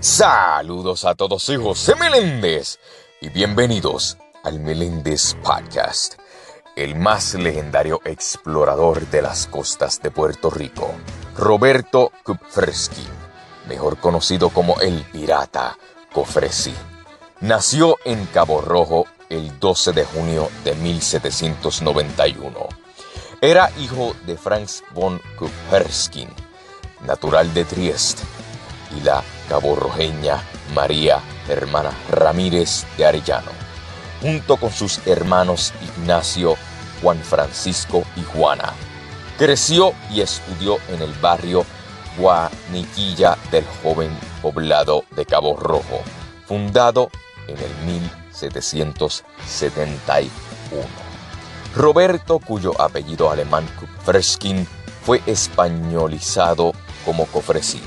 Saludos a todos, soy José Meléndez y bienvenidos al Meléndez Podcast, el más legendario explorador de las costas de Puerto Rico, Roberto Kupferski, mejor conocido como el pirata Cofresí. Nació en Cabo Rojo el 12 de junio de 1791. Era hijo de Franz von Kupferskin, natural de Trieste, y la caborrojeña María Hermana Ramírez de Arellano, junto con sus hermanos Ignacio, Juan Francisco y Juana. Creció y estudió en el barrio Guaniquilla del joven poblado de Cabo Rojo, fundado en el 1771. Roberto, cuyo apellido alemán Kupferskin fue españolizado como Cofresí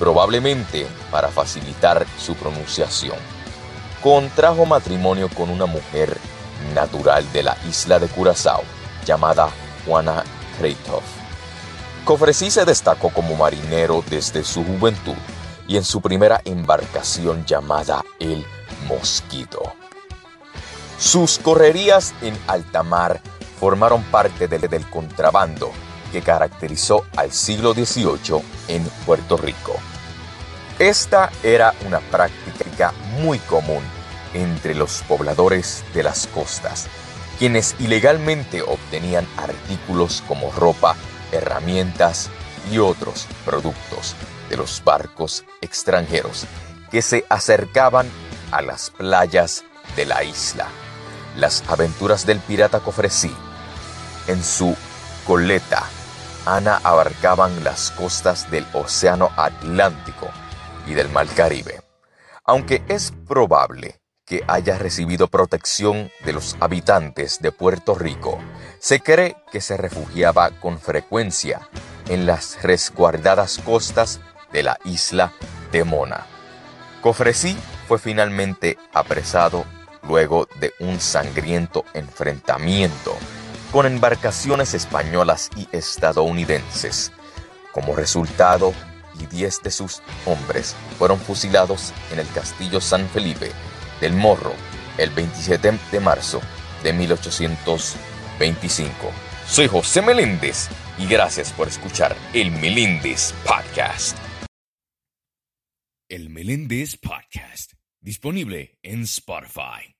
probablemente para facilitar su pronunciación. Contrajo matrimonio con una mujer natural de la isla de Curazao, llamada Juana Kreithoff. Cofresí se destacó como marinero desde su juventud y en su primera embarcación llamada el Mosquito. Sus correrías en alta mar formaron parte del contrabando que caracterizó al siglo XVIII en Puerto Rico. Esta era una práctica muy común entre los pobladores de las costas, quienes ilegalmente obtenían artículos como ropa, herramientas y otros productos de los barcos extranjeros que se acercaban a las playas de la isla. Las aventuras del pirata Cofresí en su coleta Ana abarcaban las costas del Océano Atlántico y del Mar Caribe. Aunque es probable que haya recibido protección de los habitantes de Puerto Rico, se cree que se refugiaba con frecuencia en las resguardadas costas de la isla de Mona. Cofresí fue finalmente apresado luego de un sangriento enfrentamiento con embarcaciones españolas y estadounidenses. Como resultado, y 10 de sus hombres fueron fusilados en el castillo San Felipe del Morro el 27 de marzo de 1825. Soy José Meléndez y gracias por escuchar el Meléndez Podcast. El Meléndez Podcast, disponible en Spotify.